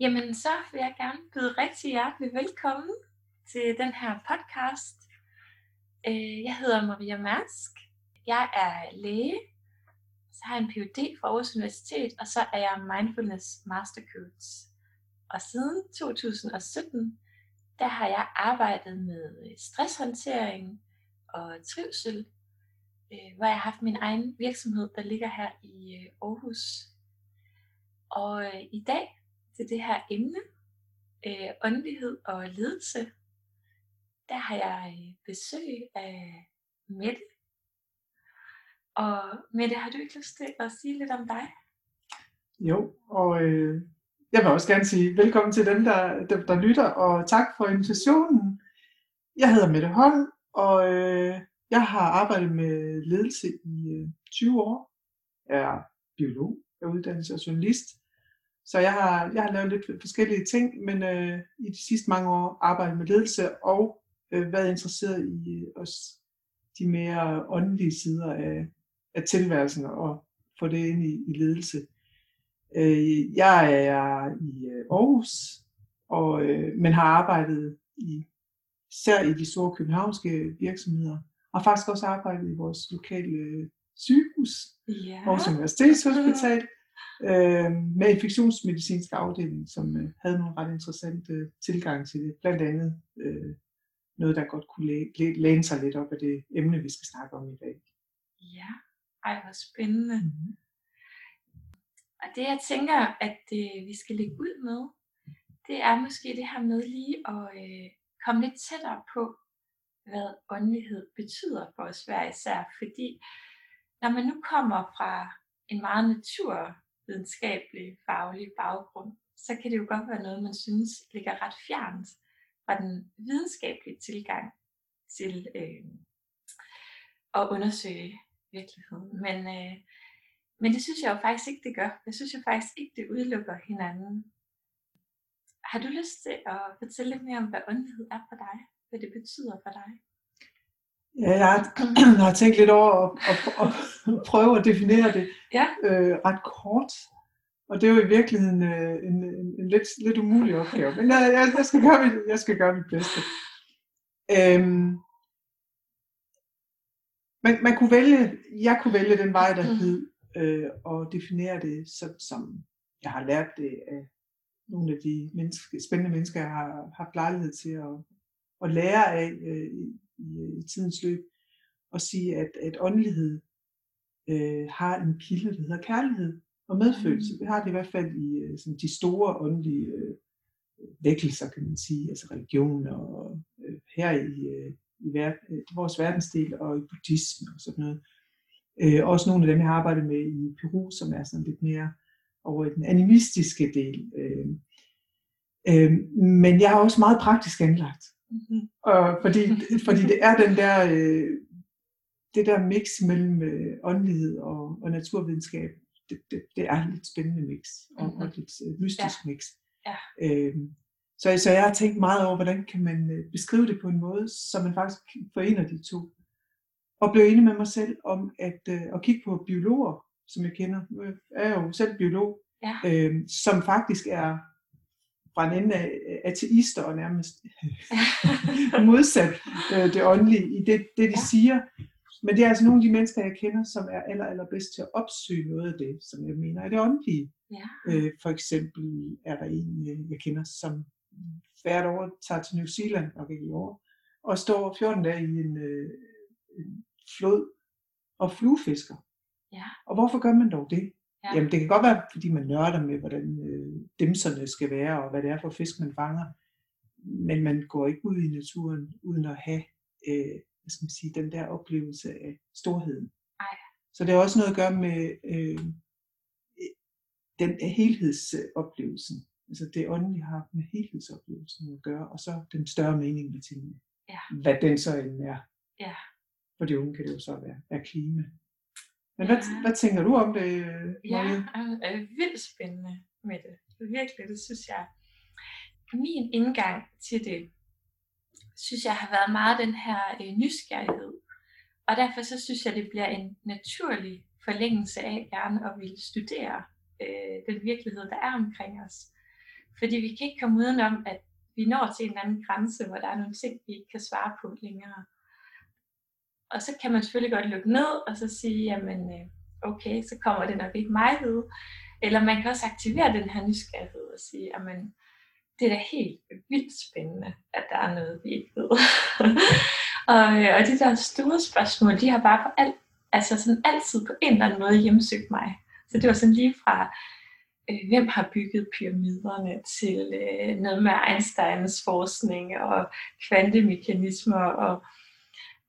Jamen, så vil jeg gerne byde rigtig hjertelig velkommen til den her podcast. Øh, jeg hedder Maria Mærsk. Jeg er læge. Så har jeg en Ph.D. fra Aarhus Universitet, og så er jeg Mindfulness Master Coach. Og siden 2017, der har jeg arbejdet med stresshåndtering og trivsel, øh, hvor jeg har haft min egen virksomhed, der ligger her i øh, Aarhus. Og i dag til det her emne, øh, åndelighed og ledelse, der har jeg øh, besøg af Mette. Og Mette, har du ikke lyst til at sige lidt om dig? Jo, og øh, jeg vil også gerne sige velkommen til dem, der, dem, der lytter, og tak for invitationen. Jeg hedder Mette Holm, og øh, jeg har arbejdet med ledelse i øh, 20 år. Jeg er biolog, jeg er uddannet som journalist, så jeg har, jeg har lavet lidt forskellige ting, men øh, i de sidste mange år arbejdet med ledelse og øh, været interesseret i øh, også de mere åndelige sider af, af tilværelsen og få det ind i, i ledelse. Øh, jeg er i øh, Aarhus, og, øh, men har arbejdet i, især i de store københavnske virksomheder, og faktisk også arbejdet i vores lokale øh, sygehus, ja. vores universitetshospital, øh, med infektionsmedicinsk afdeling, som øh, havde nogle ret interessante øh, tilgang til det. Blandt andet øh, noget, der godt kunne læ- læ- læne sig lidt op af det emne, vi skal snakke om i dag. Ja, ej hvor spændende. Mm-hmm. Og det jeg tænker, at øh, vi skal lægge ud med, det er måske det her med lige at øh, komme lidt tættere på, hvad åndelighed betyder for os hver især. Fordi når man nu kommer fra en meget natur videnskabelig, faglig baggrund, så kan det jo godt være noget, man synes ligger ret fjernt fra den videnskabelige tilgang til øh, at undersøge virkeligheden. Men, øh, men det synes jeg jo faktisk ikke, det gør. Jeg synes jo faktisk ikke, det udelukker hinanden. Har du lyst til at fortælle lidt mere om, hvad åndelighed er for dig? Hvad det betyder for dig? Ja, jeg har, har tænkt lidt over at, at, at, at prøve at definere det ja. øh, ret kort. Og det er jo i virkeligheden øh, en, en, en lidt, lidt umulig opgave. Men jeg, jeg, jeg, skal, gøre mit, jeg skal gøre mit bedste. Øhm, man, man kunne vælge, jeg kunne vælge den vej, der mm. hed øh, og definere det sådan, som jeg har lært det af nogle af de menneske, spændende mennesker, jeg har haft lejlighed til at, at lære af øh, i, i tidens løb, og sige, at, at åndelighed øh, har en kilde, der hedder kærlighed og medfølelse. Mm. Det har det i hvert fald i øh, sådan de store åndelige øh, vækkelser, kan man sige, altså religion og øh, her i, øh, i ver, øh, vores verdensdel og i buddhisme og sådan noget. Øh, også nogle af dem, jeg har arbejdet med i Peru, som er sådan lidt mere over i den animistiske del. Øh, øh, men jeg er også meget praktisk anlagt. Mm-hmm. Og fordi, fordi det er den der, øh, det der mix mellem øh, åndelighed og, og naturvidenskab, det, det, det er et lidt spændende mix, og, mm-hmm. og lidt øh, mystisk ja. mix. Ja. Øhm, så, så jeg har tænkt meget over, hvordan kan man øh, beskrive det på en måde, så man faktisk forener de to. Og blev enig med mig selv om at, øh, at kigge på biologer, som jeg kender. Jeg er jo selv biolog, ja. øh, som faktisk er fra en ende af ateister og nærmest modsat øh, det åndelige i det, det de siger. Men det er altså nogle af de mennesker, jeg kender, som er aller, allerbedst til at opsøge noget af det, som jeg mener er det åndelige. Ja. Øh, for eksempel er der en, øh, jeg kender, som hvert år tager til New Zealand, nok ikke i år, og står 14 dage i en, øh, en flod og fluefisker. Ja. Og hvorfor gør man dog det? Ja. Jamen det kan godt være, fordi man nørder med, hvordan øh, dimserne skal være, og hvad det er for fisk, man fanger. Men man går ikke ud i naturen, uden at have øh, hvad skal man sige, den der oplevelse af storheden. Ej. Så det har også noget at gøre med øh, den helhedsoplevelsen. Altså det åndelige har med helhedsoplevelsen at gøre, og så den større mening med tingene. Ja. Hvad den så end er. Ja. For de unge kan det jo så være, være klima. Men hvad, ja. hvad tænker du om det, Marie? Ja, er vildt spændende med det. Virkelig, det synes jeg. Min indgang til det, synes jeg har været meget den her øh, nysgerrighed. Og derfor så synes jeg, det bliver en naturlig forlængelse af gerne at ville studere øh, den virkelighed, der er omkring os. Fordi vi kan ikke komme udenom, at vi når til en eller anden grænse, hvor der er nogle ting, vi ikke kan svare på længere. Og så kan man selvfølgelig godt lukke ned, og så sige, jamen øh, okay, så kommer det nok ikke mig ved. Eller man kan også aktivere den her nysgerrighed og sige, jamen det er da helt vildt spændende, at der er noget, vi ikke ved. og, øh, og de der store spørgsmål, de har bare på alt, altså sådan altid på en eller anden måde hjemsøgt mig. Så det var sådan lige fra, øh, hvem har bygget pyramiderne, til øh, noget med Einsteins forskning og kvantemekanismer og,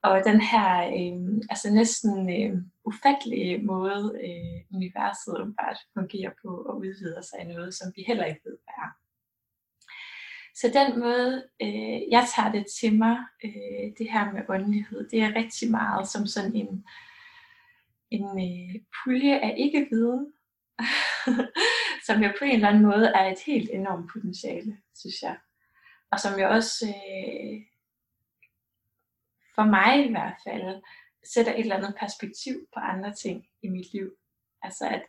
og den her øh, altså næsten øh, ufattelige måde, øh, universet åbenbart fungerer på og udvider sig i noget, som vi heller ikke ved, hvad er. Så den måde, øh, jeg tager det til mig, øh, det her med åndelighed, det er rigtig meget som sådan en, en øh, pulje af ikke-viden, som jo på en eller anden måde er et helt enormt potentiale, synes jeg. Og som jo også, øh, for mig i hvert fald, sætter et eller andet perspektiv på andre ting i mit liv. Altså at,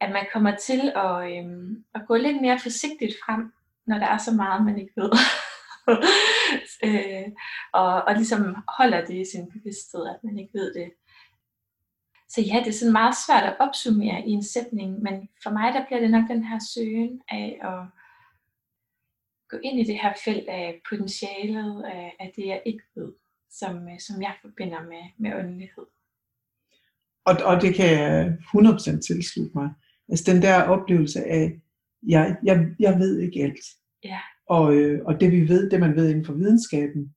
at man kommer til at, øhm, at gå lidt mere forsigtigt frem, når der er så meget, man ikke ved. øh, og, og ligesom holder det i sin bevidsthed, at man ikke ved det. Så ja, det er sådan meget svært at opsummere i en sætning, men for mig der bliver det nok den her søgen af at gå ind i det her felt af potentialet af, af det, jeg ikke ved, som, øh, som jeg forbinder med, med åndelighed. Og, og det kan jeg 100% tilslutte mig. Altså den der oplevelse af, jeg, jeg, jeg ved ikke alt. Ja. Og, øh, og det vi ved, det man ved inden for videnskaben,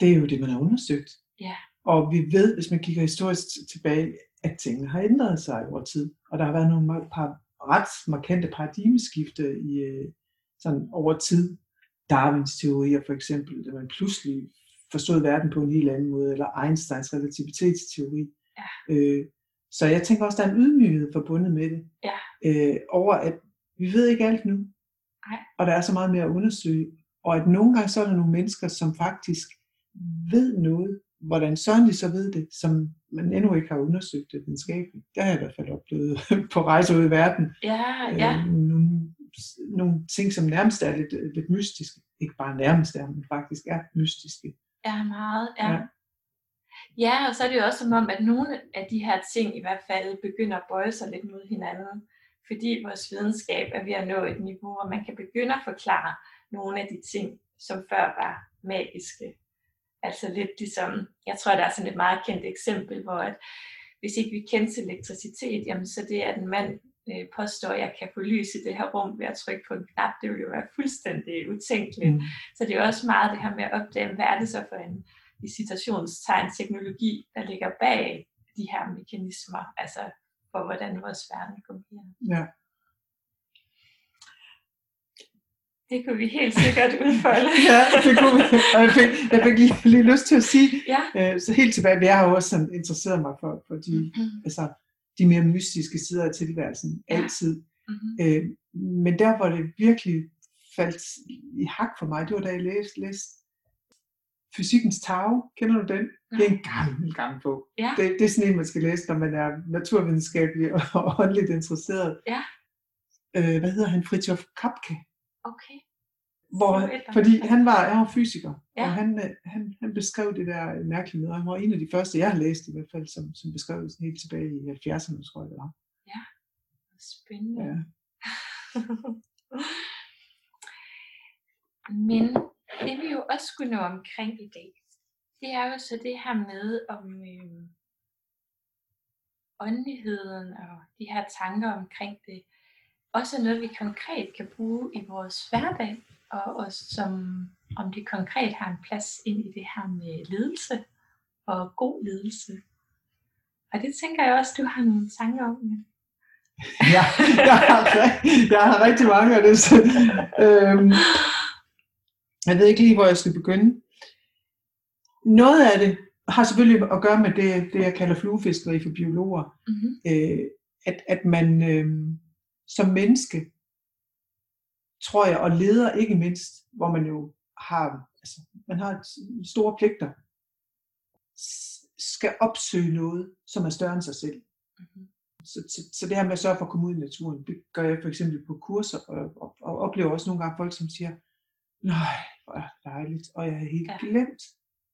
det er jo det, man har undersøgt. Ja. Og vi ved, hvis man kigger historisk tilbage, at tingene har ændret sig over tid. Og der har været nogle par ret markante paradigmeskifte i, øh, sådan over tid. Darwins teorier for eksempel, da man pludselig forstod verden på en helt anden måde, eller Einsteins relativitetsteori. Ja. Øh, så jeg tænker også, der er en ydmyghed forbundet med det. Ja. Øh, over at vi ved ikke alt nu. Nej. Og der er så meget mere at undersøge. Og at nogle gange så er der nogle mennesker, som faktisk ved noget, hvordan sådan de så ved det, som man endnu ikke har undersøgt det videnskabeligt. Det har jeg i hvert fald oplevet på rejse ud i verden. Ja, ja. Øh, nogle, nogle ting, som nærmest er lidt, lidt mystiske. Ikke bare nærmest er, men faktisk er mystiske. Ja, meget. Ja. Ja. ja. Ja, og så er det jo også som om, at nogle af de her ting i hvert fald begynder at bøje sig lidt mod hinanden, fordi vores videnskab er ved at nå et niveau, hvor man kan begynde at forklare nogle af de ting, som før var magiske. Altså lidt ligesom, jeg tror, der er sådan et meget kendt eksempel, hvor at hvis ikke vi kendte elektricitet, jamen så det, at en mand øh, påstår, at jeg kan få lys i det her rum ved at trykke på en knap, det vil jo være fuldstændig utænkeligt. Mm. Så det er også meget det her med at opdage, hvad er det så for en i citationstegn teknologi, der ligger bag de her mekanismer, altså for hvordan vores verden fungerer. Ja. Det kunne vi helt sikkert udfolde. ja, det kunne vi. Og jeg fik, jeg fik lige, lige lyst til at sige, ja. øh, så helt tilbage, jeg har jo også sådan interesseret mig for, for de, Mm-hmm. altså, de mere mystiske sider af tilværelsen, Ja. altid. Mm-hmm. Øh, men der, hvor det virkelig faldt i hak for mig, det var da jeg læste, læste Fysikkens Tag. Kender du den? Det er en gammel, gammel bog. Ja. Det, det er sådan en, man skal læse, når man er naturvidenskabelig og åndeligt interesseret. Ja. Øh, hvad hedder han? Fritjof Kapke. Okay. Hvor, fordi han var, jeg var fysiker, Ja. og han, øh, han, han beskrev det der mærkelige med, og han var en af de første, jeg har læst i hvert fald, som, som beskrev det helt tilbage i 70'erne, tror jeg det var. Spændende. Ja. Men det vi jo også skulle nå omkring i dag, det er jo så det her med om øh, åndeligheden og de her tanker omkring det, også er noget vi konkret kan bruge i vores hverdag, og også som om det konkret har en plads ind i det her med ledelse og god ledelse. Og det tænker jeg også, du har nogle tanker om. Ja, jeg har, jeg har rigtig mange af det. Så, øhm, jeg ved ikke lige, hvor jeg skal begynde. Noget af det har selvfølgelig at gøre med det, det jeg kalder fluefiskeri for biologer. Mm-hmm. Øh, at, at man øh, som menneske, tror jeg, og leder ikke mindst, hvor man jo har, altså, man har store pligter, skal opsøge noget, som er større end sig selv. Mm-hmm. Så, så, så det her med at sørge for at komme ud i naturen, det gør jeg for eksempel på kurser, og, og, og oplever også nogle gange folk, som siger, nej, hvor er dejligt, og jeg har helt Ja. glemt,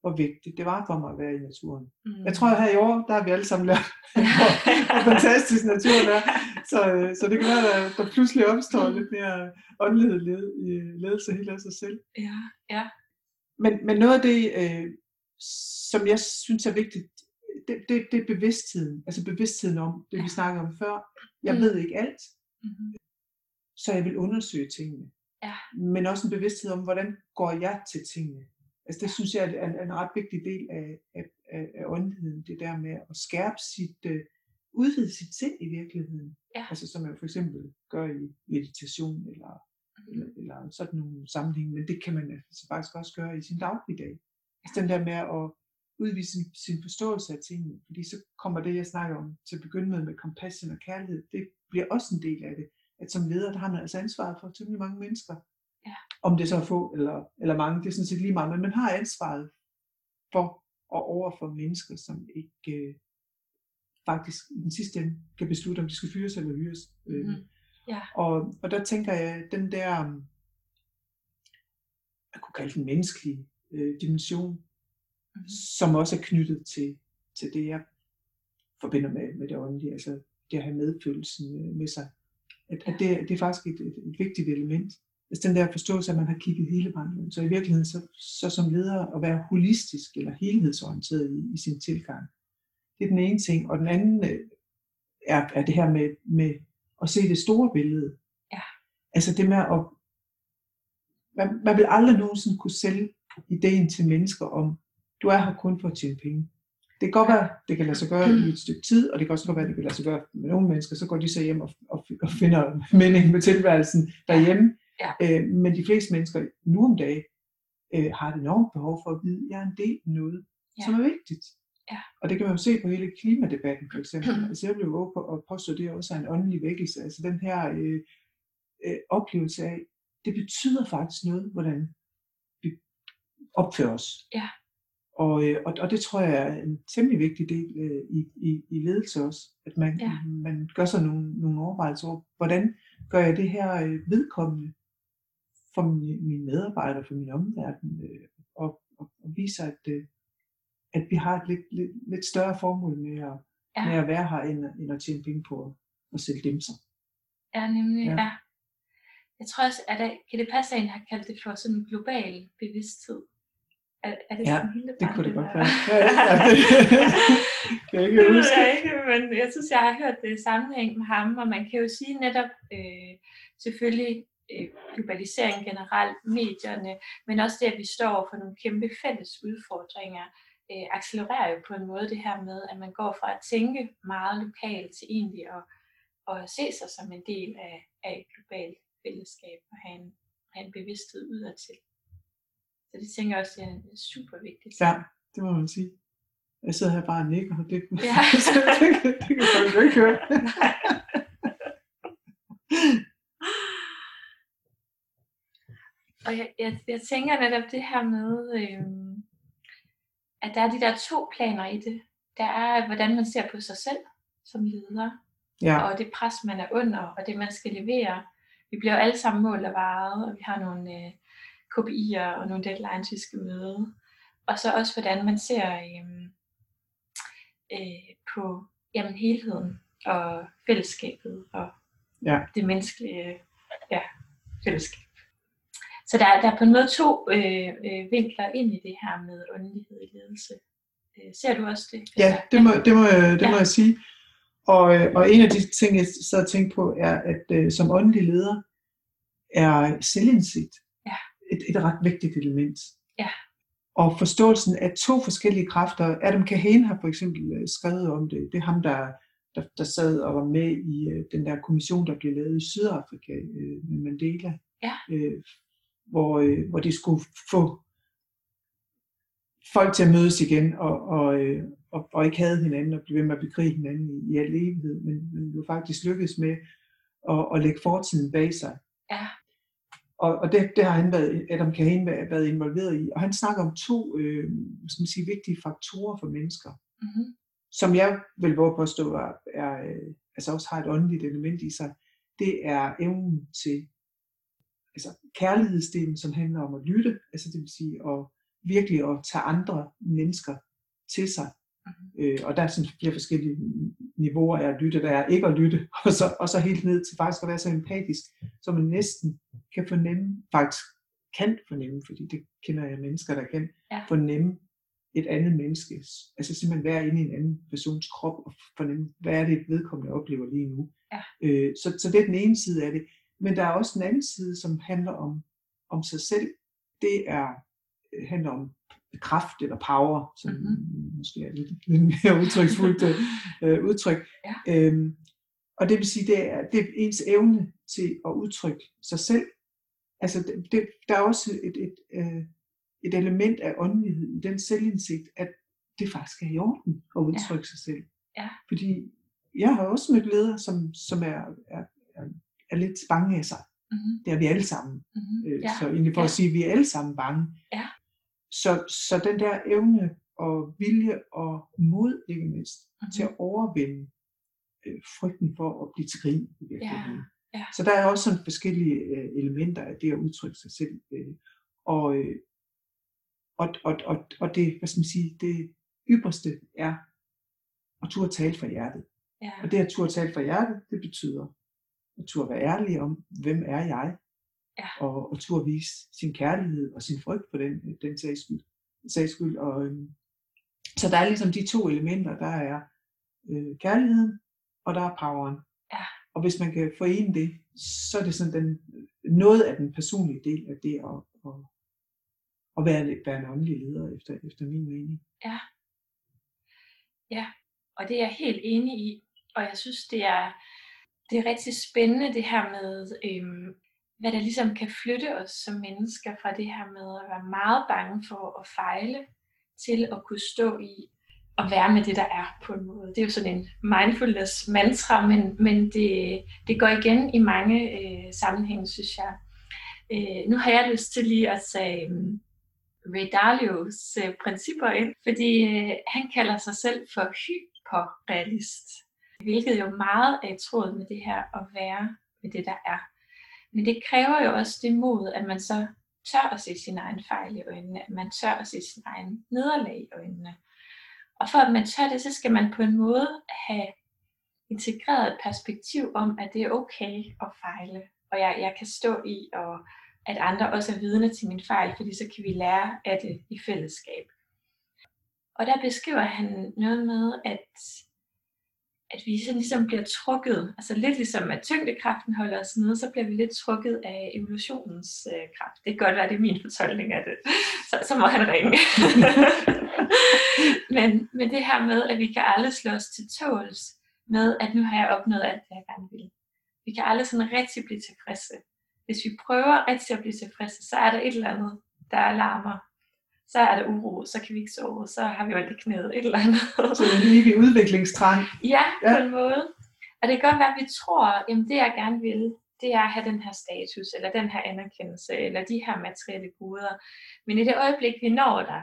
hvor vigtigt det var for mig at være i naturen. Mm. Jeg tror, at her i år, der har vi alle sammen lært, hvor, hvor fantastisk naturen er. Så, øh, så det kan være, at der pludselig opstår Mm. lidt mere åndelighed led- i ledelse helt af sig selv. Ja, ja. Men, men noget af det, øh, som jeg synes er vigtigt, det, det, det er bevidstheden. Altså bevidstheden om det, vi Ja. snakkede om før. Jeg Mm. ved ikke alt, Mm-hmm. så jeg vil undersøge tingene. Ja. Men også en bevidsthed om, hvordan går jeg til tingene. Altså det synes jeg er en, en ret vigtig del af, af, af, åndeligheden. Det der med at skærpe sit, uh, udvide sit sind i virkeligheden. Ja. Altså som man for eksempel gør i meditation eller, eller, eller sådan nogle sammenhæng. Men det kan man altså faktisk også gøre i sin dagligdag. Altså den der med at udvise sin, sin forståelse af tingene. Fordi så kommer det, jeg snakker om til at begynde med, med compassion og kærlighed, det bliver også en del af det. At som leder, der har man altså ansvaret for temmelig mange mennesker. Ja. Om det så er få eller, eller mange, det er sådan set lige meget, men man har ansvaret for og over for mennesker, som ikke øh, faktisk i den sidste ende kan beslutte, om de skal fyres eller hyres. Øh, Mhm. Ja. og, og der tænker jeg, den der, um, jeg kunne kalde den menneskelige øh, dimension, Mhm. som også er knyttet til, til det, jeg forbinder med, med det åndelige, altså det at have medfølelsen øh, med sig. At, at det, det er faktisk et, et, et vigtigt element. Altså den der forståelse, at man har kigget hele vejen rundt. Så i virkeligheden, så, så som leder at være holistisk eller helhedsorienteret i, i sin tilgang. Det er den ene ting. Og den anden øh, er, er det her med, med at se det store billede. Ja. Altså det med at man, man vil aldrig nogensinde kunne sælge ideen til mennesker om, du er her kun for at tjene penge. Det kan godt være, det kan lade sig gøre i et stykke tid, og det kan også godt være, det kan lade sig gøre med nogle mennesker, så går de så hjem og, og, og finder mening med tilværelsen derhjemme. Ja. Øh, men de fleste mennesker nu om dagen øh, har et enormt behov for at vide, at jeg er en del af noget, Ja. som er vigtigt. Ja. Og det kan man jo se på hele klimadebatten for eksempel. Mhm. Altså jeg vil jo på at påstå, at det også er en åndelig vækkelse. Altså den her øh, øh, oplevelse af, det betyder faktisk noget, hvordan vi opfører os. Ja. Og, øh, og, og det tror jeg er en temmelig vigtig del øh, i, i, i ledelse også, at man, Ja. man gør sig nogle, nogle overvejelser over, hvordan gør jeg det her øh, vedkommende for mine, mine medarbejdere, for min omverden, øh, og, og, og viser, at, øh, at vi har et lidt, lidt, lidt større formål med at, Ja. med at være her, end, end at tjene penge på at, at sælge dimser. Ja, nemlig, Ja. ja. ja. Jeg tror også, at der, kan det passe, at en har kaldt det for sådan en global bevidsthed? Er, er det Ja, sådan hele Det kunne det godt være. Ja, ja, det kan jeg ikke Det huske. jeg ikke, men jeg synes, jeg har hørt det i sammenhæng med ham, og man kan jo sige netop øh, selvfølgelig øh, globalisering generelt, medierne, men også det, at vi står for nogle kæmpe fælles udfordringer, øh, accelererer jo på en måde det her med, at man går fra at tænke meget lokalt til egentlig at, at se sig som en del af, af et globalt fællesskab og have en, have en bevidsthed udadtil. Så det tænker jeg også er en super vigtigt. Ja, det må man sige. Jeg sidder her bare og nikker, og det, Ja. det, kan- det kan folk jo ikke høre. Og jeg, jeg, jeg tænker netop det her med, øhm, at der er de der to planer i det. Der er, hvordan man ser på sig selv som leder, Ja, og det pres, man er under, og det, man skal levere. Vi bliver jo alle sammen målt og varet, og vi har nogle øh, KPI'er og nogle deadlines, vi skal møde. Og så også, hvordan man ser øhm, øh, på jamen, helheden og fællesskabet og Ja. det menneskelige ja, fællesskab. Så der, der er på en måde to øh, øh, vinkler ind i det her med åndelighed i ledelse. Øh, ser du også det? ja det, må, det, må, jeg- det Ja. må jeg sige. Og, øh, og en af de ting, jeg sad og tænkte på, er, at øh, som åndelig leder, er selvindsigt Ja. et, et ret vigtigt element. Ja. Og forståelsen af to forskellige kræfter. Adam Kahane har for eksempel øh, skrevet om det. Det er ham, der, der, der sad og var med i øh, den der kommission, der blev lavet i Sydafrika øh, med Mandela. Ja. Øh, hvor, øh, hvor de skulle få folk til at mødes igen og, og, øh, og, og ikke havde hinanden og blive ved med at bekrige hinanden i, i al evighed, men, men jo faktisk lykkedes med at, at lægge fortiden bag sig. Ja. Og, og det, det har han været, Adam Kahane været, involveret i. Og han snakker om to øh, skal man sige, vigtige faktorer for mennesker, Mm-hmm. som jeg vil våge påstå er, er, øh, altså også har et åndeligt element i sig, det er evnen til altså kærlighedsdelen, som handler om at lytte, altså det vil sige at virkelig at tage andre mennesker til sig. Mm-hmm. Øh, og der er sådan flere forskellige niveauer af at lytte. Der er ikke at lytte, og så, og så helt ned til faktisk at være så empatisk, så man næsten kan fornemme, faktisk kan fornemme, fordi det kender jeg mennesker, der kan ja. fornemme et andet menneskes, altså simpelthen være inde i en anden persons krop og fornemme, hvad er det, vedkommende oplever lige nu. Ja. Øh, så, så det er den ene side af det. Men der er også den anden side, som handler om, om sig selv. Det er, øh, handler om kraft eller power, som mm-hmm. måske er lidt, lidt mere udtryksfuldt øh, udtryk. Ja. Øhm, og det vil sige, det er, det er ens evne til at udtrykke sig selv. Altså, det, det, der er også et, et, et, et element af åndelighed i den selvindsigt, at det faktisk er i orden at udtrykke ja. sig selv. Ja. Fordi jeg har også mødt ledere, som, som er, er, er, er lidt bange af sig. Mm-hmm. Det er vi alle sammen. Mm-hmm. Øh, ja. Så egentlig for ja. at sige, at vi er alle sammen bange. Ja. Så, så den der evne og vilje og mod, ikke mindst, mm-hmm. til at overvinde øh, frygten for at blive til grin i virkeligheden. Ja. Ja. Så der er også sådan forskellige øh, elementer af det at udtrykke sig selv. Øh, og, øh, og, og, og, og det, hvad skal man sige, det ypperste er at turde tale fra hjertet. Ja. Og det at turde tale fra hjertet, det betyder at turde være ærlig om, hvem er jeg? Ja. Og, og turde vise sin kærlighed og sin frygt på den, den sags skyld. Sags skyld. Og, øhm, så der er ligesom de to elementer, der er øh, kærligheden, og der er poweren. Ja. Og hvis man kan forene det, så er det sådan den, noget af den personlige del af det at, at, at være, være en åndelig leder, efter, efter min mening. Ja. Ja, og det er jeg helt enig i. Og jeg synes, det er, det er rigtig spændende det her med, øhm, hvad der ligesom kan flytte os som mennesker fra det her med at være meget bange for at fejle, til at kunne stå i at være med det, der er på en måde. Det er jo sådan en mindfulness mantra, men, men det, det går igen i mange øh, sammenhænge, synes jeg. Øh, nu har jeg lyst til lige at sige um, øhm, Ray Dalios øh, principper ind, fordi øh, han kalder sig selv for hyperrealist, hvilket jo meget er i tråd med det her at være med det, der er. Men det kræver jo også det mod, at man så tør at se sin egen fejl i øjnene, at man tør at se sin egen nederlag i øjnene. Og for at man tør det, så skal man på en måde have integreret et perspektiv om, at det er okay at fejle. Og jeg, jeg kan stå i, og at andre også er vidne til min fejl, fordi så kan vi lære af det i fællesskab. Og der beskriver han noget med, at at vi så ligesom bliver trukket, altså lidt ligesom at tyngdekraften holder os nede, så bliver vi lidt trukket af evolutionens øh, kraft. Det kan godt være, det er min fortolkning af det. Så, så må han ringe. men, men det her med, at vi kan aldrig slå os til tåls med, at nu har jeg opnået alt det, jeg gerne vil. Vi kan aldrig sådan rigtig blive tilfredse. Hvis vi prøver rigtig at blive tilfredse, så er der et eller andet, der alarmer så er der uro, så kan vi ikke sove, så har vi ondt i knæet, et eller andet. så det er lige udviklingstrang. Ja, ja, på en måde. Og det kan godt være, at vi tror, at det jeg gerne vil, det er at have den her status, eller den her anerkendelse, eller de her materielle goder. Men i det øjeblik, vi når der,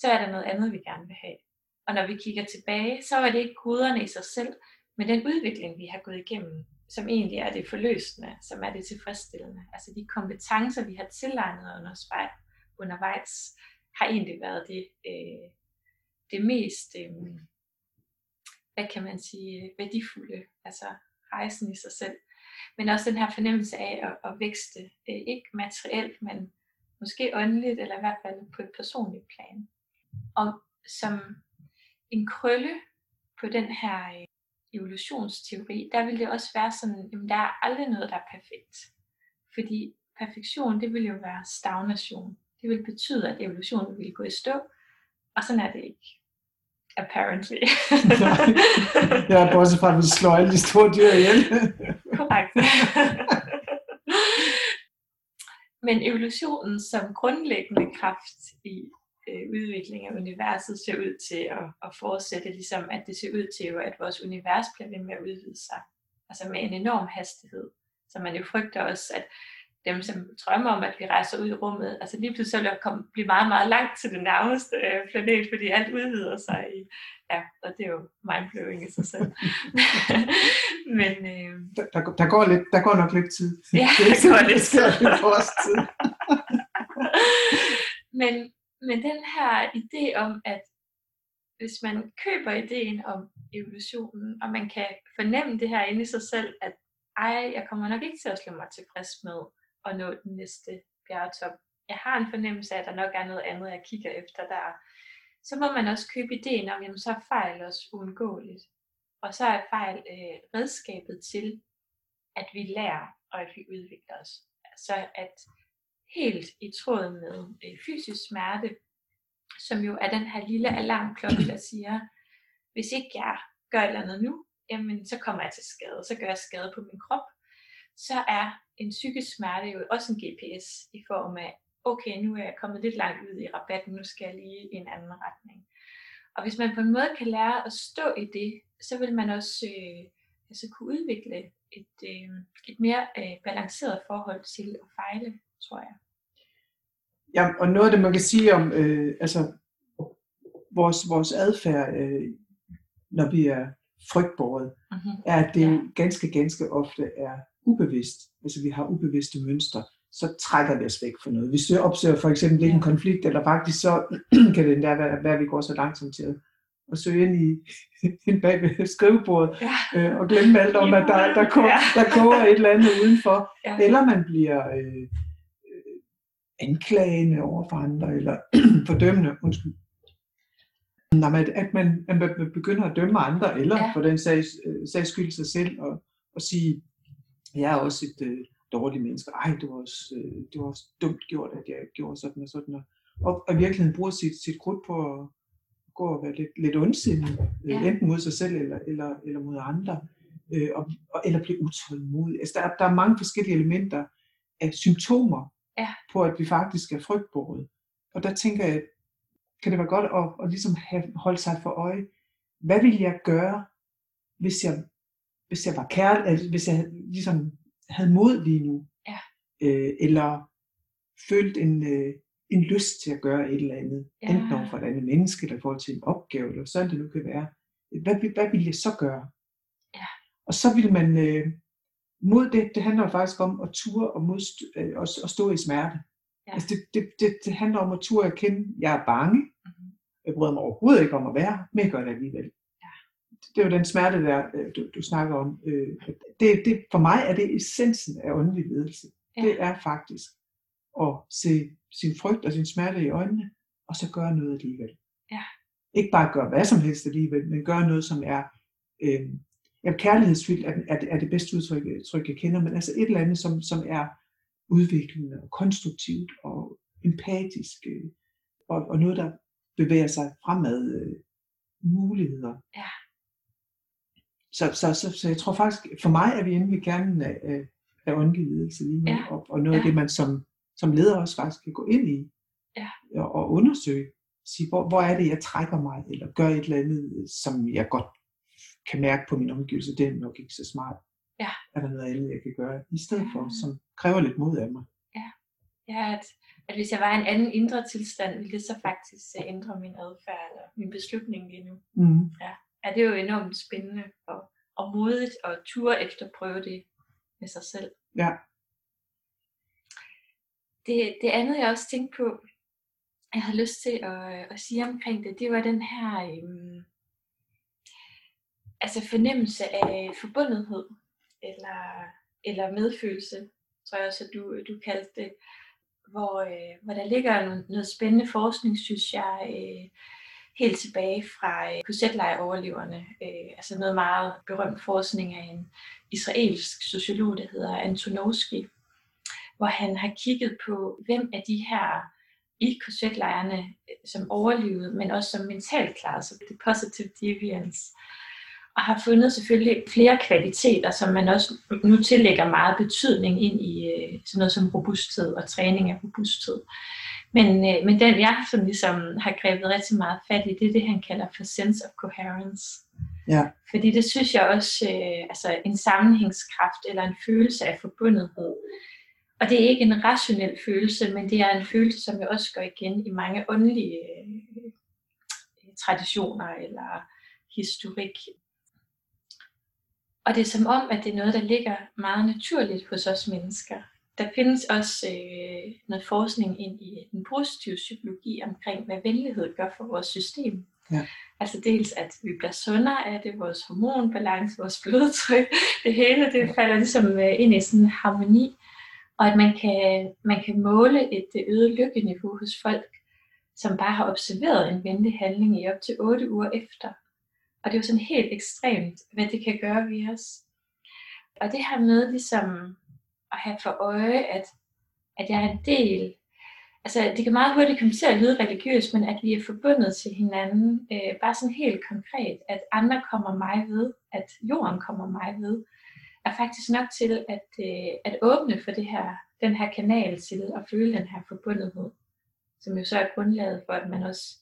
så er der noget andet, vi gerne vil have. Og når vi kigger tilbage, så var det ikke goderne i sig selv, men den udvikling, vi har gået igennem, som egentlig er det forløsende, som er det tilfredsstillende. Altså de kompetencer, vi har tilegnet undervejs, har egentlig været det, øh, det mest, øh, hvad kan man sige, værdifulde, altså rejsen i sig selv. Men også den her fornemmelse af at, at vækste, øh, ikke materielt, men måske åndeligt, eller i hvert fald på et personligt plan. Og som en krølle på den her øh, evolutionsteori, der vil det også være sådan, at der er aldrig noget, der er perfekt. Fordi perfektion, det vil jo være stagnation. Det vil betyde, at evolutionen vil gå i stå, og sådan er det ikke. Apparently. ja, bortset fra, at vi slår alle de store dyr ihjel. Korrekt. Men evolutionen som grundlæggende kraft i øh, udvikling af universet ser ud til at, at fortsætte, ligesom at det ser ud til, jo, at vores univers bliver ved med at udvide sig. Altså med en enorm hastighed. Så man jo frygter også, at dem, som drømmer om, at vi rejser ud i rummet, altså lige pludselig vil jeg komme, blive meget, meget langt til den nærmeste øh, planet, fordi alt udvider sig i, ja, og det er jo mindblowing i sig selv. Men, øh, der, der, der, går lidt, der går nok lidt tid. Ja, der går lidt tid. tid. men, men den her idé om, at hvis man køber ideen om evolutionen, og man kan fornemme det her inde i sig selv, at ej, jeg kommer nok ikke til at slå mig tilfreds med at nå den næste bjergetop. Jeg har en fornemmelse af, at der nok er noget andet, jeg kigger efter der. Så må man også købe ideen om, jamen så er fejl også uundgåeligt. Og så er fejl øh, redskabet til, at vi lærer og at vi udvikler os. Så at helt i tråd med øh, fysisk smerte, som jo er den her lille alarmklokke, der siger, hvis ikke jeg gør et eller andet nu, jamen så kommer jeg til skade, så gør jeg skade på min krop. Så er en psykisk smerte jo også en GPS i form af, okay, nu er jeg kommet lidt langt ud i rabatten, nu skal jeg lige i en anden retning. Og hvis man på en måde kan lære at stå i det, så vil man også øh, altså kunne udvikle et, øh, et mere øh, balanceret forhold til at fejle, tror jeg. Ja, og noget af det, man kan sige om øh, altså, vores, vores adfærd, øh, når vi er frygtbåret, uh-huh. er, at det ja. ganske, ganske ofte er ubevidst. Altså vi har ubevidste mønstre. Så trækker vi os væk fra noget. Hvis vi opsøger for eksempel ikke en konflikt, eller faktisk så kan det endda være, at vi går så langsomt til at, at søge ind i en bag ved skrivebordet, ja. øh, og glemme alt om, at der, der, koger, der koger et eller andet udenfor. Ja. Eller man bliver øh, anklagende over for andre, eller fordømmende, undskyld. Når man, at man, at man begynder at dømme andre, eller ja. for den sags, øh, sags skyld sig selv, og, og sige, jeg er også et øh, dårligt menneske. Ej, det var, også, øh, det var også dumt gjort, at jeg gjorde sådan og sådan. Og, og i virkeligheden bruger sit, sit krudt på at gå og være lidt, lidt ondsindig, øh, ja. enten mod sig selv eller, eller, eller mod andre, øh, og, og, eller blive utålmodig. Altså, der, der er mange forskellige elementer af symptomer ja. på, at vi faktisk er frygtbåret. Og der tænker jeg, kan det være godt at, at ligesom have, holde sig for øje, hvad vil jeg gøre, hvis jeg hvis jeg var kærlig, altså hvis jeg ligesom havde mod lige nu, ja. øh, eller følte en, øh, en lyst til at gøre et eller andet, ja. enten over for et andet menneske, eller forhold til en opgave, eller sådan det nu kan være, hvad, hvad vil jeg så gøre? Ja. Og så vil man, øh, mod det, det handler faktisk om at ture og, modst, øh, og, og stå i smerte. Ja. Altså det, det, det, det handler om at ture at kende, jeg er bange, mm-hmm. jeg bryder mig overhovedet ikke om at være, men jeg gør det alligevel det er jo den smerte, der øh, du, du snakker om. Øh, det, det, for mig er det essensen af åndelig ledelse. Ja. Det er faktisk at se sin frygt og sin smerte i øjnene, og så gøre noget alligevel. Ja. Ikke bare gøre hvad som helst alligevel, men gøre noget, som er øh, ja, kærlighedsfyldt er, er, er det bedste udtryk, tryk, jeg kender, men altså et eller andet, som, som er udviklende og konstruktivt og empatisk, øh, og, og noget, der bevæger sig fremad øh, muligheder. Ja. Så, så, så, så jeg tror faktisk, for mig er vi inde ved kernen af, af, af åndelig ledelse lige nu, ja. og, og noget ja. af det, man som, som leder også faktisk kan gå ind i ja. og, og undersøge. Sige, hvor, hvor er det, jeg trækker mig, eller gør et eller andet, som jeg godt kan mærke på min omgivelse, det er nok ikke så smart. Ja. Er der noget andet, jeg kan gøre, i stedet for, som kræver lidt mod af mig. Ja, ja at, at hvis jeg var i en anden indre tilstand, ville det så faktisk ændre min adfærd, eller min beslutning lige nu. Mm. Ja er det jo enormt spændende og, og modigt at ture efter prøve det med sig selv. Ja. Det, det andet jeg også tænkte på, jeg havde lyst til at, at sige omkring det, det var den her øhm, altså fornemmelse af forbundethed eller, eller medfølelse, tror jeg også, at du, du kaldte det, hvor, øh, hvor der ligger noget, noget spændende forskning, synes jeg, øh, helt tilbage fra øh, KZ-lejroverleverne. Øh, altså noget meget berømt forskning af en israelsk sociolog, der hedder Antonovsky, hvor han har kigget på, hvem af de her i KZ-lejrene, øh, som overlevede, men også som mentalt klarede sig, det positive deviance. Og har fundet selvfølgelig flere kvaliteter, som man også nu tillægger meget betydning ind i øh, sådan noget som robusthed og træning af robusthed. Men, øh, men den jeg som ligesom har grebet rigtig meget fat i, det er det, han kalder for sense of coherence. Ja. Fordi det synes jeg også, øh, altså en sammenhængskraft eller en følelse af forbundethed. Og det er ikke en rationel følelse, men det er en følelse, som jo også går igen i mange åndelige øh, traditioner eller historik. Og det er som om, at det er noget, der ligger meget naturligt hos os mennesker. Der findes også øh, noget forskning ind i den positive psykologi omkring, hvad venlighed gør for vores system. Ja. Altså dels, at vi bliver sundere af det, vores hormonbalance, vores blodtryk, det hele det falder ligesom øh, ind i sådan en harmoni. Og at man kan, man kan måle et øget lykkeniveau hos folk, som bare har observeret en venlig handling i op til 8 uger efter. Og det er jo sådan helt ekstremt, hvad det kan gøre ved os. Og det her med ligesom at have for øje, at, at jeg er en del, altså det kan meget hurtigt komme til at lyde religiøst, men at vi er forbundet til hinanden, øh, bare sådan helt konkret, at andre kommer mig ved, at jorden kommer mig ved, er faktisk nok til at, øh, at åbne for det her, den her kanal til at føle den her forbundethed, som jo så er grundlaget for, at man også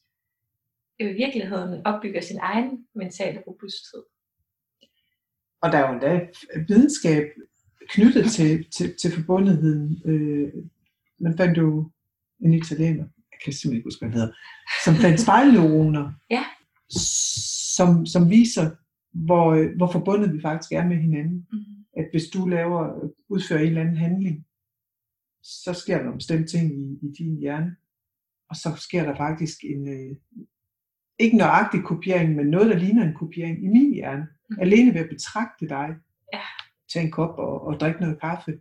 øh, i virkeligheden opbygger sin egen mentale robusthed. Og der er jo endda videnskab knyttet til, til, til forbundetheden. Øh, man fandt jo en italiener, jeg kan simpelthen ikke huske, hvad han hedder, som fandt spejlneuroner, Ja. som, som viser, hvor, hvor forbundet vi faktisk er med hinanden. Mm. At hvis du laver, udfører en eller anden handling, så sker der nogle bestemte ting i, i din hjerne, og så sker der faktisk en, øh, ikke nøjagtig kopiering, men noget, der ligner en kopiering i min hjerne. Mhm. Alene ved at betragte dig, Ja. Tage en kop og, og drikke noget kaffe,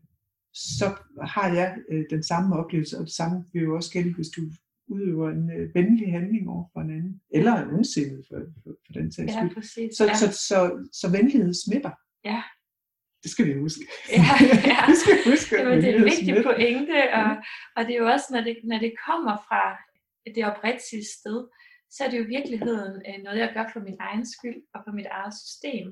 så har jeg øh, den samme oplevelse, og det samme vil jo også gælde, hvis du udøver en øh, venlig handling over for en anden, eller en ondsindet for, for, for den sags Ja, skyld. præcis. Så, ja. så, så, så venlighed smitter. Ja. Det skal vi huske. Ja, ja. vi skal huske, Jamen, det er en vigtig smitter. pointe, og, og det er jo også, når det, når det kommer fra det oprigtige sted, så er det jo i virkeligheden øh, noget, jeg gør for min egen skyld og for mit eget system.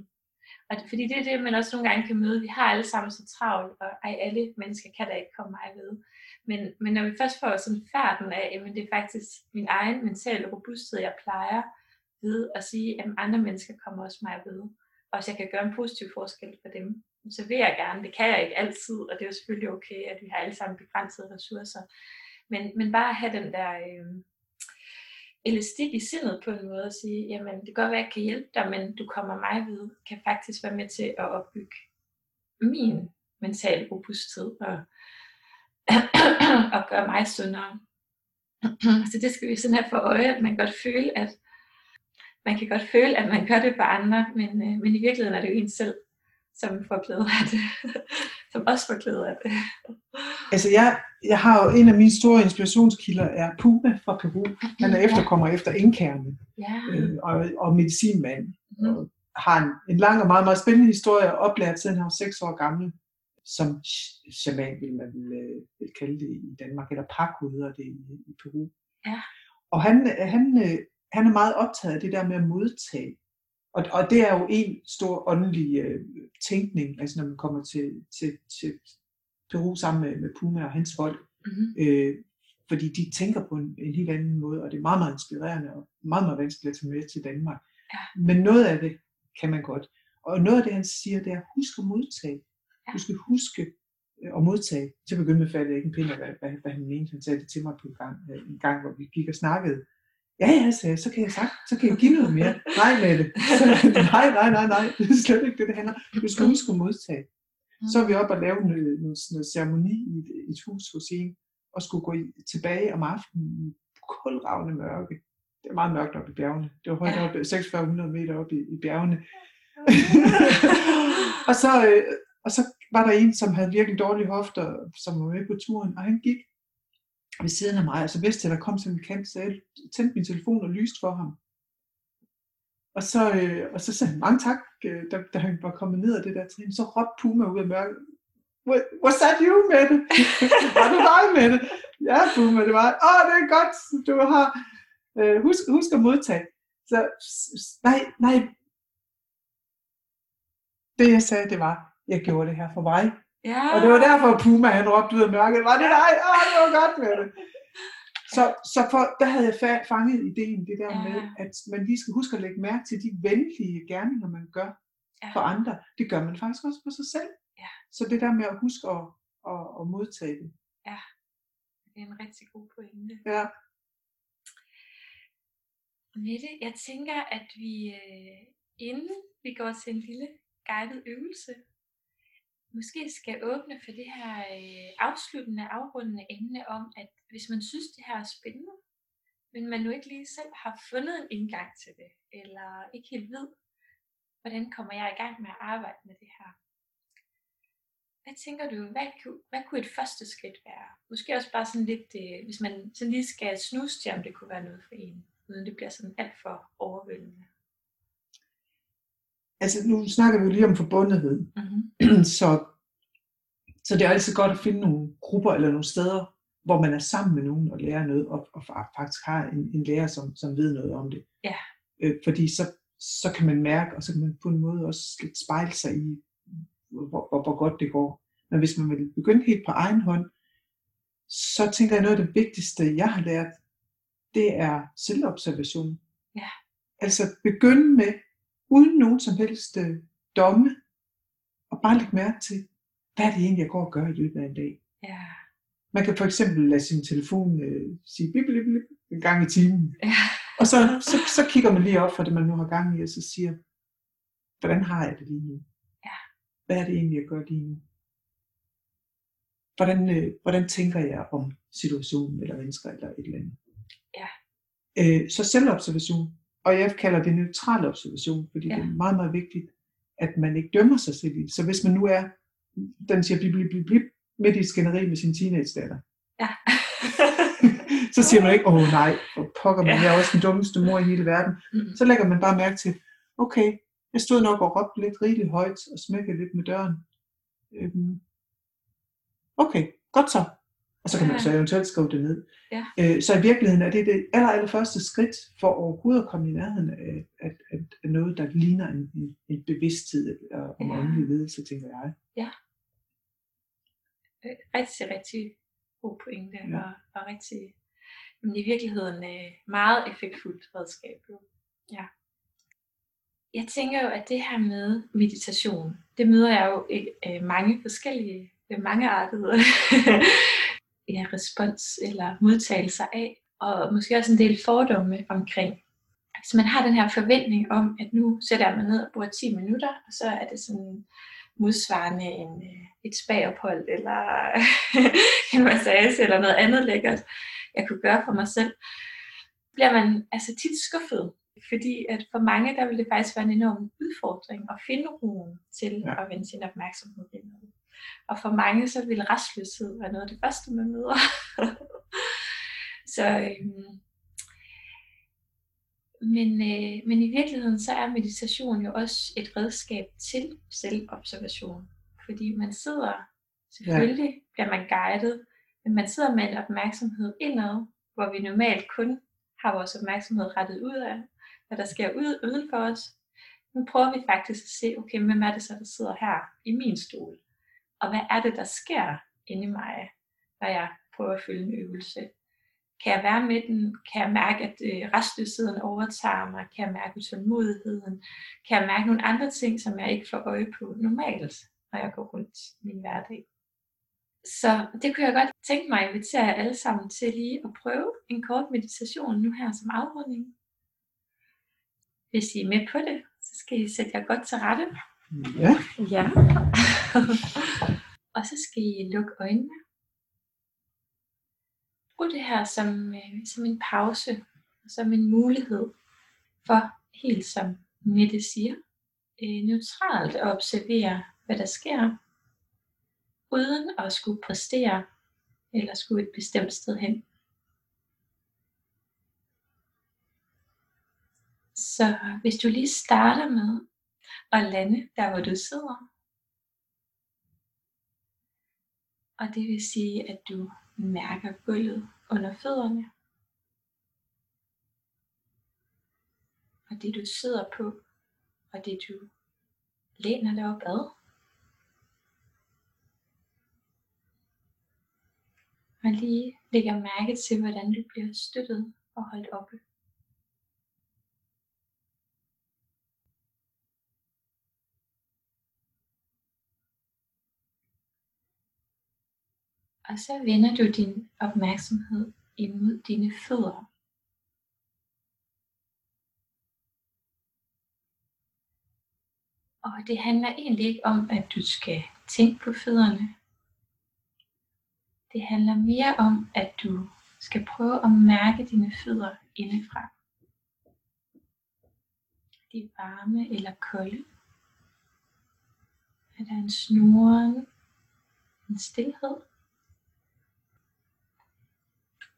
Og det, fordi det er det, man også nogle gange kan møde. Vi har alle sammen så travlt, og ej, alle mennesker kan da ikke komme mig ved. Men, men når vi først får sådan færden af, jamen det er faktisk min egen mentale robusthed, jeg plejer ved at sige, at andre mennesker kommer også mig ved. Og hvis jeg kan gøre en positiv forskel for dem, så vil jeg gerne. Det kan jeg ikke altid, og det er jo selvfølgelig okay, at vi har alle sammen begrænsede ressourcer. Men, men bare at have den der øh, elastik i sindet på en måde og sige, jamen det kan godt være, at jeg kan hjælpe dig, men du kommer mig ved, kan faktisk være med til at opbygge min mentale robusthed og, og gøre mig sundere. Så det skal vi sådan have for øje, at man godt føle, at man kan godt føle, at man gør det for andre, men, øh, men i virkeligheden er det jo en selv, som får glæde af det. som også får glæde af det. Altså jeg, jeg har jo en af mine store inspirationskilder er Puma fra Peru. Han er Ja. efterkommer efter inkerne Ja. øh, og, og medicinmand. Mhm. Og har en, en lang og meget, meget spændende historie, oplært siden han var 6 år gammel, som sh- shaman, vil man vil, øh, vil kalde det i Danmark, eller Paco hedder det i, i Peru. Ja. Og han, øh, han, øh, han er meget optaget af det der med at modtage. Og, og det er jo en stor åndelig øh, tænkning, altså når man kommer til, til, til Peru sammen med, med Puma og hans folk, Mm-hmm. øh, fordi de tænker på en, en helt anden måde, og det er meget, meget inspirerende og meget, meget vanskeligt at tage med til Danmark. Ja. Men noget af det kan man godt. Og noget af det, han siger, det er, husk at modtage. Ja. Du skal huske øh, at modtage. Til at begynde med fattede jeg ikke en pind af, hvad, hvad, hvad han mente. Han sagde det til mig på en gang, øh, en gang hvor vi gik og snakkede. Ja, ja, sagde jeg, så kan jeg sagt, så kan jeg give noget mere. Nej, med det. Så, nej, nej, nej, nej. Det er slet ikke det, det handler. Du skal huske at modtage. Så er vi oppe og lave noget, noget, noget ceremoni i et, et hus hos en, og skulle gå i, tilbage om aftenen i kulravende mørke. Det er meget mørkt oppe i bjergene. Det var højt Ja. oppe, 4600 meter oppe i, i bjergene. og, så, øh, og så var der en, som havde virkelig dårlige hofter, som var med på turen, og han gik ved siden af mig, og så vidste jeg, der kom sådan en kant, så jeg tændte min telefon og lyste for ham. Og så, øh, og så sagde han, mange tak, øh, da, da han var kommet ned af det der trin, så råbte Puma ud af mørket, "Wa- was that you, Mette? var det dig, Mette? Ja, Puma, det var, åh, det er godt, du har, øh, husk, husk at modtage. Så, nej, nej, det jeg sagde, det var, jeg gjorde det her for mig. Ja. Og det var derfor, Puma han råbte ud af mørket, var det dig? Åh, det var godt med det. Så, så for, der havde jeg fa- fanget ideen, det der Ja. med, at man lige skal huske at lægge mærke til de venlige gerninger, man gør Ja. for andre. Det gør man faktisk også for sig selv. Ja. Så det der med at huske at, og, og modtage det. Ja, det er en rigtig god pointe. Ja. Mette, jeg tænker, at vi øh, inden vi går til en lille guided øvelse, måske skal åbne for det her øh, afsluttende, afrundende emne om, at hvis man synes, det her er spændende, men man nu ikke lige selv har fundet en indgang til det, eller ikke helt ved, hvordan kommer jeg i gang med at arbejde med det her. Hvad tænker du, hvad, kunne, hvad kunne et første skridt være? Måske også bare sådan lidt, øh, hvis man sådan lige skal snuse til, om det kunne være noget for en, uden det bliver sådan alt for overvældende. Altså nu snakker vi jo lige om forbundethed, mm-hmm. så, så det er altid godt at finde nogle grupper eller nogle steder, hvor man er sammen med nogen og lærer noget, og, og faktisk har en, en lærer, som, som ved noget om det. Ja. Øh, fordi så, så kan man mærke, og så kan man på en måde også lidt spejle sig i, hvor, hvor, hvor godt det går. Men hvis man vil begynde helt på egen hånd, så tænker jeg noget af det vigtigste, jeg har lært, det er selvobservation. Ja. Altså begynde med, uden nogen som helst øh, domme, og bare lægge mærke til, hvad er det egentlig, jeg går og gør i løbet af en dag. Ja. Man kan for eksempel lade sin telefon øh, sige bip, bip, bip, en gang i timen. Ja. Og så, så, så kigger man lige op for det, man nu har gang i, og så siger, hvordan har jeg det lige nu? Ja. Hvad er det egentlig, jeg gør lige nu? Hvordan, øh, hvordan tænker jeg om situationen, eller mennesker, eller et eller andet? Ja. Øh, så selvobservation, og jeg kalder det neutral observation, fordi ja. det er meget, meget vigtigt, at man ikke dømmer sig selv i Så hvis man nu er, den siger blip, blip, blip, blip, midt i skænderi med sin teenage-datter, ja. så siger man ikke, åh nej, hvor pokker man, ja. jeg er også den dummeste mor i hele verden. Mm. Så lægger man bare mærke til, okay, jeg stod nok og råbte lidt rigeligt højt og smækkede lidt med døren. Øhm, okay, godt så. Og så kan man så eventuelt skrive det ned. Ja. Øh, så i virkeligheden er det det aller, aller første skridt for overhovedet at komme i nærheden af, af, af, af noget, der ligner en, en, en bevidsthed og en ja. åndelig ledelse, tænker jeg. Ja. Øh, rigtig, rigtig god pointe, ja. og, og rigtig, men i virkeligheden øh, meget effektfuldt redskab. Ja. Jeg tænker jo, at det her med meditation, det møder jeg jo øh, mange forskellige, mange artede ja, respons eller modtagelser af, og måske også en del fordomme omkring. Hvis man har den her forventning om, at nu sætter jeg mig ned og bruger 10 minutter, og så er det sådan modsvarende en, øh, et spagophold, eller en massage, eller noget andet lækkert, jeg kunne gøre for mig selv, bliver man altså tit skuffet. Fordi at for mange, der vil det faktisk være en enorm udfordring at finde roen til ja. at vende sin opmærksomhed indad. Og for mange, så vil restløshed være noget af det første, man møder. så, øhm, men, øh, men i virkeligheden, så er meditation jo også et redskab til selvobservation. Fordi man sidder, selvfølgelig ja. bliver man guidet, men man sidder med en opmærksomhed indad, hvor vi normalt kun har vores opmærksomhed rettet ud af, hvad der sker ud, uden for os. Nu prøver vi faktisk at se, okay, hvem er det så, der sidder her i min stol? Og hvad er det, der sker inde i mig, når jeg prøver at følge en øvelse? Kan jeg være med den? Kan jeg mærke, at øh, restløsheden overtager mig? Kan jeg mærke utålmodigheden? Kan jeg mærke nogle andre ting, som jeg ikke får øje på normalt, når jeg går rundt i min hverdag? Så det kunne jeg godt tænke mig at invitere jer alle sammen til lige at prøve en kort meditation nu her som afrunding. Hvis I er med på det, så skal I sætte jer godt til rette. Ja. Ja. og så skal I lukke øjnene. Brug det her som, øh, som en pause, som en mulighed for, helt som Mette siger, øh, neutralt at observere, hvad der sker, uden at skulle præstere eller skulle et bestemt sted hen. Så hvis du lige starter med at lande der, hvor du sidder, og det vil sige, at du mærker gulvet under fødderne, og det du sidder på, og det du læner dig op ad. Og lige lægger mærke til, hvordan du bliver støttet og holdt oppe. Og så vender du din opmærksomhed imod dine fødder. Og det handler egentlig ikke om, at du skal tænke på fødderne. Det handler mere om, at du skal prøve at mærke dine fødder indefra. De er varme eller kolde. Er der en snoren, en stillhed?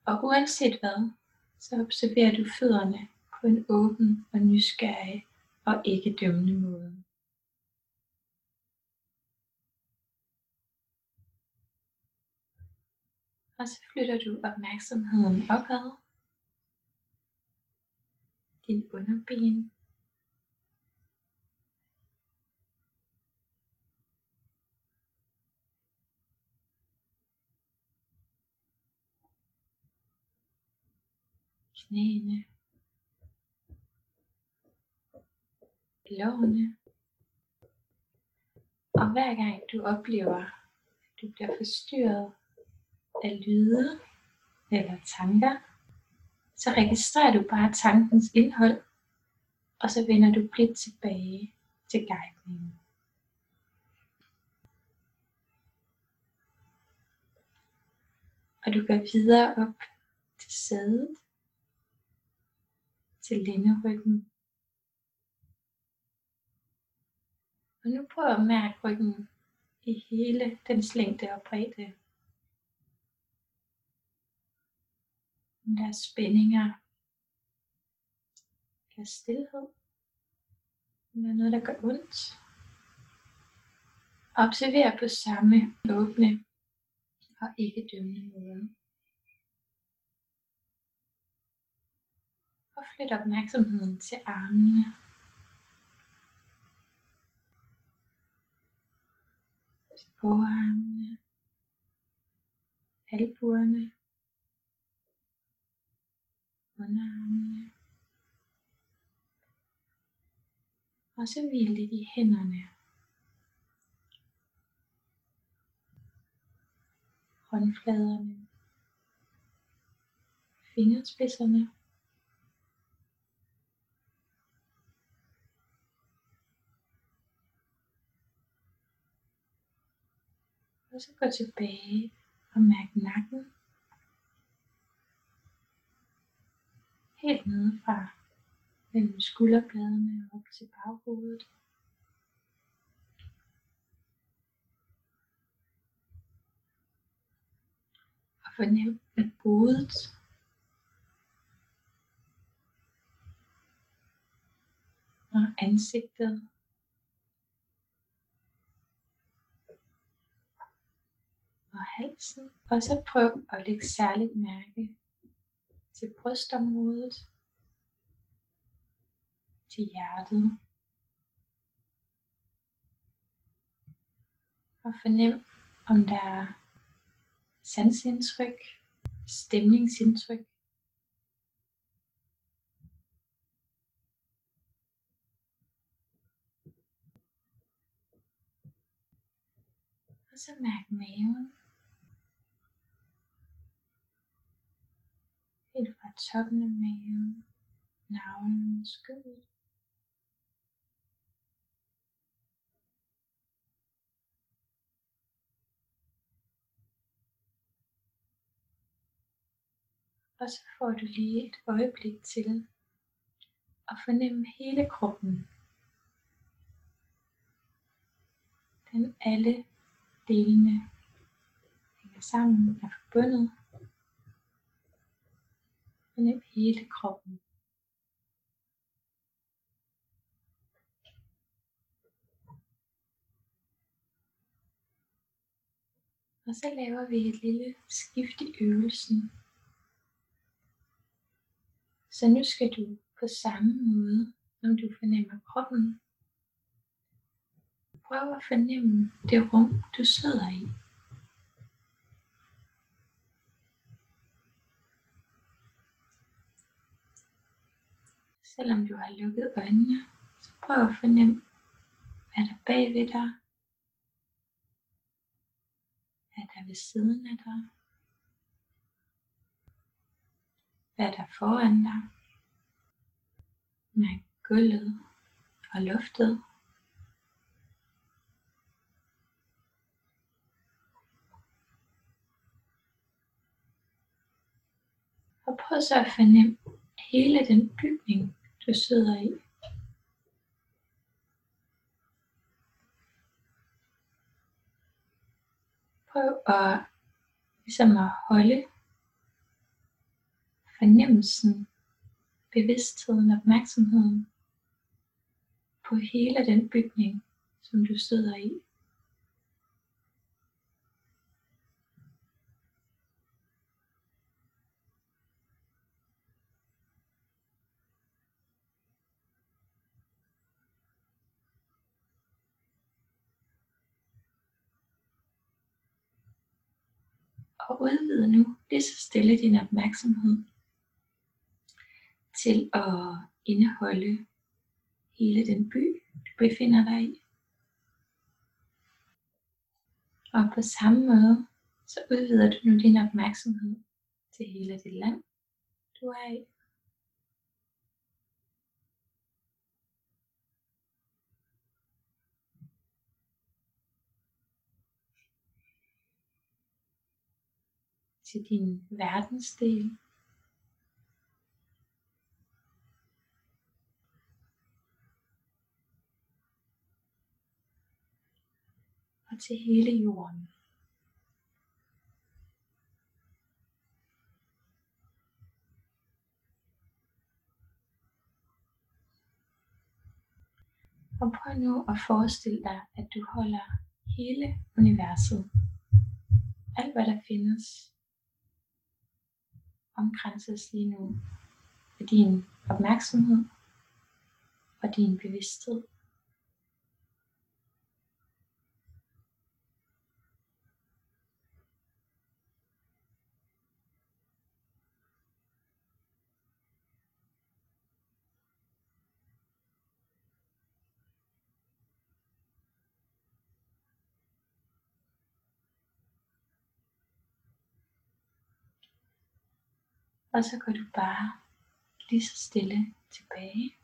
Og uanset hvad, så observerer du fødderne på en åben og nysgerrig og ikke dømmende måde. Og så flytter du opmærksomheden opad. Din underben. Knæene. Lårene. Og hver gang du oplever, at du bliver forstyrret af lyde eller tanker, så registrerer du bare tankens indhold, og så vender du blidt tilbage til guidningen. Og du går videre op til sædet, til lænderyggen. Og nu prøv at mærke ryggen i hele dens længde og bredde. Om der er spændinger eller stillhed. Om der er noget, der gør ondt. Observer på samme åbne og ikke dømmende måde. Og flyt opmærksomheden til armene. Til. Albuerne underarmene. Og så hvil lidt i hænderne. Håndfladerne. Fingerspidserne. Og så gå tilbage og mærk nakken. helt nede fra mellem skulderbladene op til baghovedet. Og fornem at hovedet. Og ansigtet. Og halsen. Og så prøv at lægge særligt mærke til brystområdet, til hjertet. Og fornem, om der er sansindtryk, stemningsindtryk. Og så mærk maven. Helt fra toppen af maven, navlen, skødet. Og så får du lige et øjeblik til at fornemme hele kroppen. Den alle delene hænger sammen, er forbundet. Fornem hele kroppen. Og så laver vi et lille skift i øvelsen. Så nu skal du på samme måde, som du fornemmer kroppen, prøve at fornemme det rum, du sidder i. Selvom du har lukket øjnene, så prøv at fornemme, hvad der bag ved dig. Hvad der er ved siden af dig? Hvad er der foran dig? Mærk gulvet og luftet. Og prøv så at fornemme hele den bygning, du sidder i. Prøv at, ligesom at holde fornemmelsen, bevidstheden, opmærksomheden på hele den bygning, som du sidder i. og udvide nu lige så stille din opmærksomhed til at indeholde hele den by, du befinder dig i. Og på samme måde, så udvider du nu din opmærksomhed til hele det land, du er i. til din verdensdel. Og til hele jorden. Og prøv nu at forestille dig, at du holder hele universet, alt hvad der findes, omkranses lige nu af din opmærksomhed og din bevidsthed. Og så går du bare lige så stille tilbage.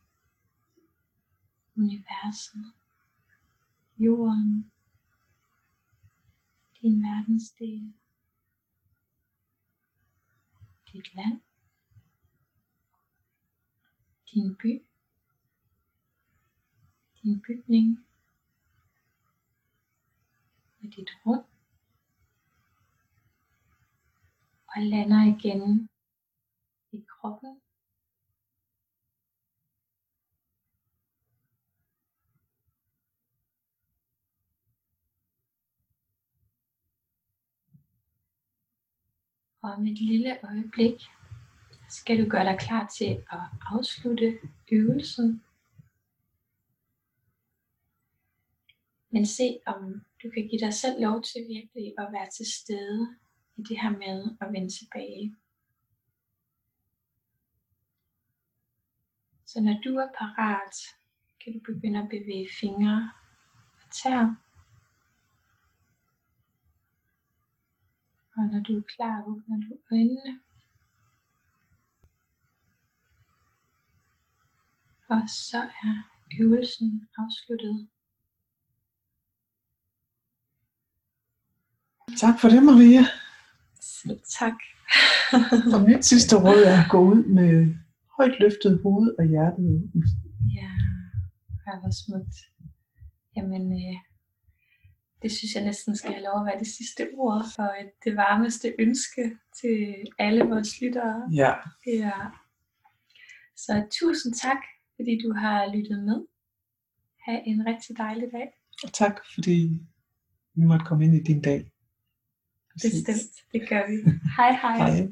Universet, jorden, din verdensdel, dit land, din by, din bygning. Og dit rum. Og lander igen kroppen. Og om et lille øjeblik skal du gøre dig klar til at afslutte øvelsen. Men se om du kan give dig selv lov til virkelig at være til stede i det her med at vende tilbage. Så når du er parat, kan du begynde at bevæge fingre og tær. Og når du er klar, åbner du øjnene. Og så er øvelsen afsluttet. Tak for det, Maria. Selv tak. og mit sidste råd er at gå ud med højt løftet hoved og hjertet. Ja, det var smukt. Jamen, øh, det synes jeg næsten skal have lov at være det sidste ord for det varmeste ønske til alle vores lyttere. Ja. ja. Så tusind tak, fordi du har lyttet med. Ha' en rigtig dejlig dag. Og tak, fordi vi måtte komme ind i din dag. Bestemt, det gør vi. Hej hej. hej.